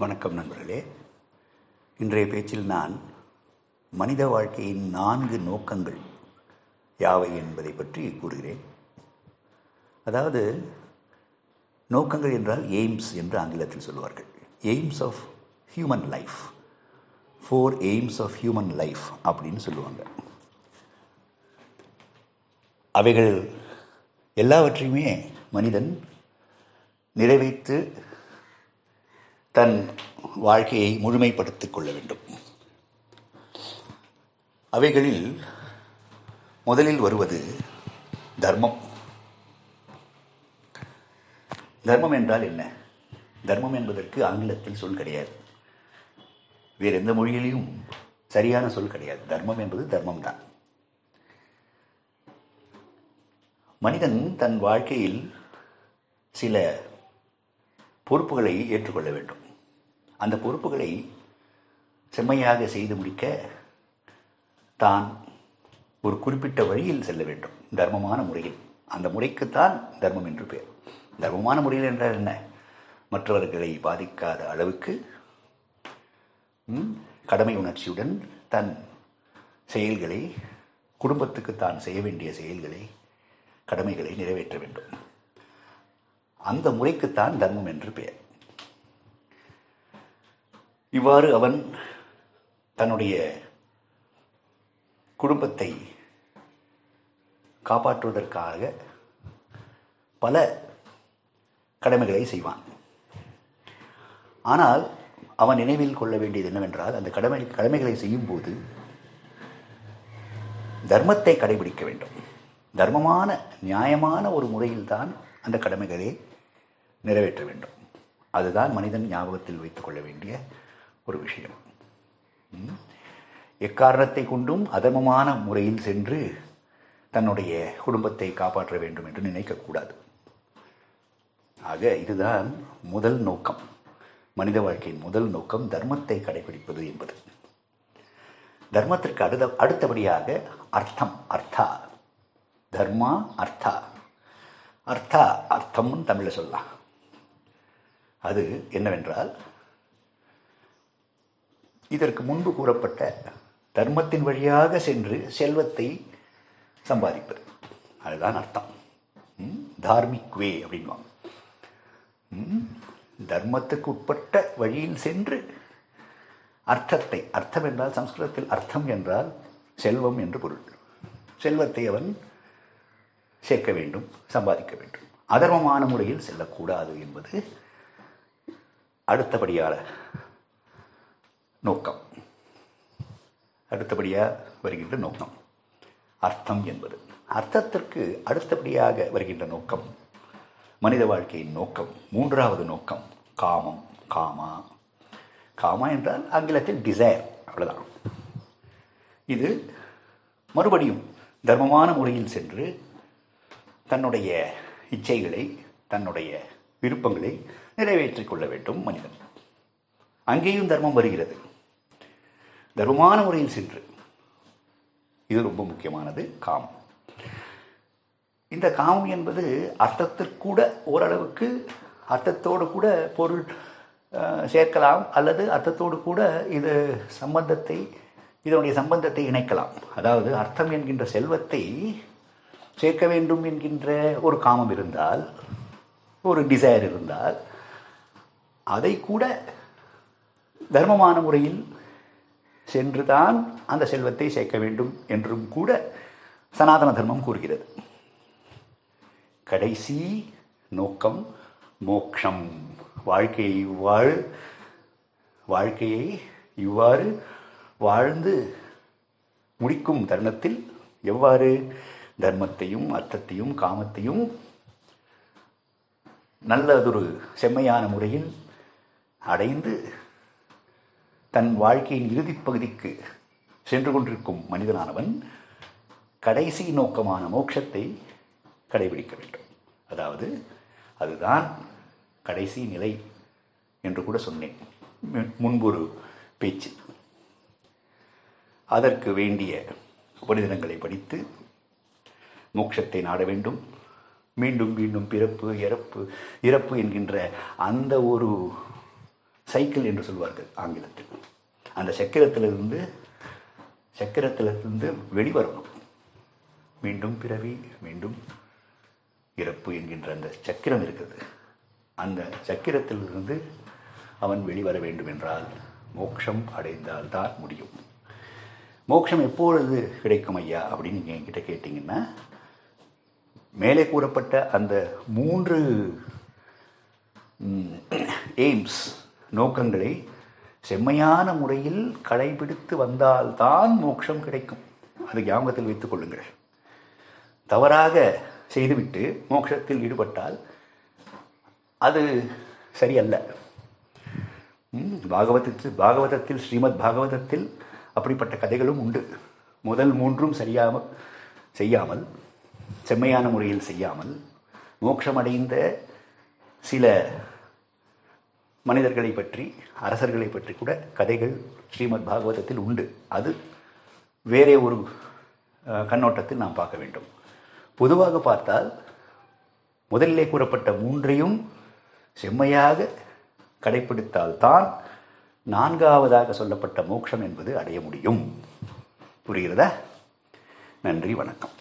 வணக்கம் நண்பர்களே. இன்றைய பேச்சில் நான் மனித வாழ்க்கையின் நான்கு நோக்கங்கள் யாவை என்பதை பற்றி கூறுகிறேன். அதாவது நோக்கங்கள் என்றால் எய்ம்ஸ் என்று ஆங்கிலத்தில் சொல்லுவார்கள் aims of human life four aims of human life அப்படின்னு சொல்லுவாங்க. அவைகள் எல்லாவற்றையுமே மனிதன் நிறைவேற்று தன் வாழ்க்கையை முழுமைப்படுத்திக் கொள்ள வேண்டும். அவைகளில் முதலில் வருவது தர்மம். தர்மம் என்றால் என்ன? தர்மம் என்பதற்கு ஆங்கிலத்தில் சொல் கிடையாது. வேறு எந்த மொழியிலையும் சரியான சொல் கிடையாது. தர்மம் என்பது தர்மம் தான் மனிதன் தன் வாழ்க்கையில் சில பொறுப்புகளை ஏற்றுக்கொள்ள வேண்டும். அந்த பொறுப்புகளை செம்மையாக செய்து முடிக்க தான் ஒரு குறிப்பிட்ட வழியில் செல்ல வேண்டும். தர்மமான முறையில். அந்த முறைக்குத்தான் தர்மம் என்று பெயர். தர்மமான முறையில் என்றால் என்ன? மற்றவர்களை பாதிக்காத அளவுக்கு கடமை உணர்ச்சியுடன் தன் செயல்களை குடும்பத்துக்கு தான் செய்ய வேண்டிய செயல்களை கடமைகளை நிறைவேற்ற வேண்டும். அந்த முறைக்குத்தான் தர்மம் என்று பெயர். இவ்வாறு அவன் தன்னுடைய குடும்பத்தை காப்பாற்றுவதற்காக பல கடமைகளை செய்வான். ஆனால் அவன் நினைவில் கொள்ள வேண்டியது என்னவென்றால் அந்த கடமை கடமைகளை செய்யும்போது தர்மத்தை கடைபிடிக்க வேண்டும். தர்மமான நியாயமான ஒரு முறையில்தான் அந்த கடமைகளை நிறைவேற்ற வேண்டும். அதுதான் மனிதன் ஞாபகத்தில் வைத்துக் கொள்ள வேண்டிய ஒரு விஷயம். எக்காரணத்தை கொண்டும் அதமமான முறையில் சென்று தன்னுடைய குடும்பத்தை காப்பாற்ற வேண்டும் என்று நினைக்கக்கூடாது ஆக இதுதான் முதல் நோக்கம். மனித வாழ்க்கையின் முதல் நோக்கம் தர்மத்தை கடைபிடிப்பது என்பது. தர்மத்திற்கு அடுத்த அடுத்தபடியாக அர்த்தம் அர்த்தா. தர்மா அர்த்தா. அர்த்தா அர்த்தம்னு தமிழில் சொல்லலாம். அது என்னவென்றால் இதற்கு முன்பு கூறப்பட்ட தர்மத்தின் வழியாக சென்று செல்வத்தை சம்பாதிப்பது. அதுதான் அர்த்தம். தார்மிக் வே அப்படின்வாங்க. தர்மத்துக்கு உட்பட்ட வழியில் சென்று அர்த்தத்தை அர்த்தம் என்றால் சம்ஸ்கிருதத்தில் அர்த்தம் என்றால் செல்வம் என்று பொருள். செல்வத்தை அவன் சேர்க்க வேண்டும் சம்பாதிக்க வேண்டும். அதர்மமான முறையில் செல்லக்கூடாது என்பது அடுத்தபடியான நோக்கம். அடுத்தபடியாக வருகின்ற நோக்கம். அர்த்தம் என்பது. அர்த்தத்திற்கு அடுத்தபடியாக வருகின்ற நோக்கம் மனித வாழ்க்கையின் நோக்கம் மூன்றாவது நோக்கம் காமம் காமா. காமா என்றால் ஆங்கிலத்தில் டிசைர் அவ்வளோதான் இது மறுபடியும் தர்மமான முறையில் சென்று தன்னுடைய இச்சைகளை தன்னுடைய விருப்பங்களை நிறைவேற்றிக் கொள்ள வேண்டும் மனிதன். அங்கேயும் தர்மம் வருகிறது. தர்மமான முறையில் சென்று. இது ரொம்ப முக்கியமானது காமம். இந்த காமம் என்பது அர்த்தத்திற்கூட ஓரளவுக்கு அர்த்தத்தோடு கூட பொருள் சேர்க்கலாம் அல்லது அர்த்தத்தோடு கூட இது சம்பந்தத்தை இதனுடைய சம்பந்தத்தை இணைக்கலாம். அதாவது அர்த்தம் என்கின்ற செல்வத்தை சேர்க்க வேண்டும் என்கின்ற ஒரு காமம் இருந்தால் ஒரு டிசைர் இருந்தால் அதை கூட தர்மமான முறையில் சென்றுதான் அந்த செல்வத்தை சேர்க்க வேண்டும் என்றும் கூட சனாதன தர்மம் கூறுகிறது. கடைசி நோக்கம் மோக்ஷம். வாழ்க்கையை வாழ் வாழ்க்கையை இவ்வாறு வாழ்ந்து முடிக்கும் தருணத்தில் எவ்வாறு தர்மத்தையும் அர்த்தத்தையும் காமத்தையும் நல்லதொரு செம்மையான முறையில் அடைந்து தன் வாழ்க்கையின் இறுதிப் பகுதிக்கு சென்று கொண்டிருக்கும் மனிதனானவன் கடைசி நோக்கமான மோட்சத்தை கடைபிடிக்க வேண்டும். அதாவது அதுதான் கடைசி நிலை என்று கூட சொன்னேன். முன்பொரு பேச்சு. அதற்கு வேண்டிய உபநிதனங்களை படித்து மோட்சத்தை நாட வேண்டும். மீண்டும் மீண்டும் பிறப்பு இறப்பு இறப்பு என்கின்ற அந்த ஒரு சைக்கிள் என்று சொல்வார்கள் ஆங்கிலத்தில். அந்த சக்கரத்திலிருந்து சக்கரத்திலிருந்து வெளிவரணும் மீண்டும் பிறவி மீண்டும் இறப்பு என்கின்ற அந்த சக்கரம் இருக்குது அந்த சக்கரத்திலிருந்து அவன் வெளிவர வேண்டும் என்றால் மோட்சம் அடைந்தால் தான் முடியும். மோட்சம் எப்பொழுது கிடைக்கும் ஐயா அப்படின்னு நீங்கள் என்கிட்ட கேட்டிங்கன்னா மேலே கூறப்பட்ட அந்த மூன்று எய்ம்ஸ் நோக்கங்களை செம்மையான முறையில் கடைபிடித்து வந்தால்தான் மோட்சம் கிடைக்கும். அது ஞாபகத்தில் வைத்துக் கொள்ளுங்கள். தவறாக செய்துவிட்டு மோட்சத்தில் ஈடுபட்டால் அது சரியல்ல. பாகவதத்தில் பாகவதத்தில் ஸ்ரீமத் பாகவதத்தில் அப்படிப்பட்ட கதைகளும் உண்டு. முதல் மூன்றும் சரியாமல் செய்யாமல் செம்மையான முறையில் செய்யாமல் மோட்சமடைந்த சில மனிதர்களை பற்றி அரசர்களை பற்றி கூட கதைகள் ஸ்ரீமத் பாகவதத்தில் உண்டு. அது வேறே ஒரு கண்ணோட்டத்தில் நாம் பார்க்க வேண்டும். பொதுவாக பார்த்தால் முதலிலே கூறப்பட்ட மூன்றையும் செம்மையாக கடைப்பிடித்தால்தான் நான்காவதாக சொல்லப்பட்ட மோட்சம் என்பது அடைய முடியும். புரிகிறதா? நன்றி வணக்கம்.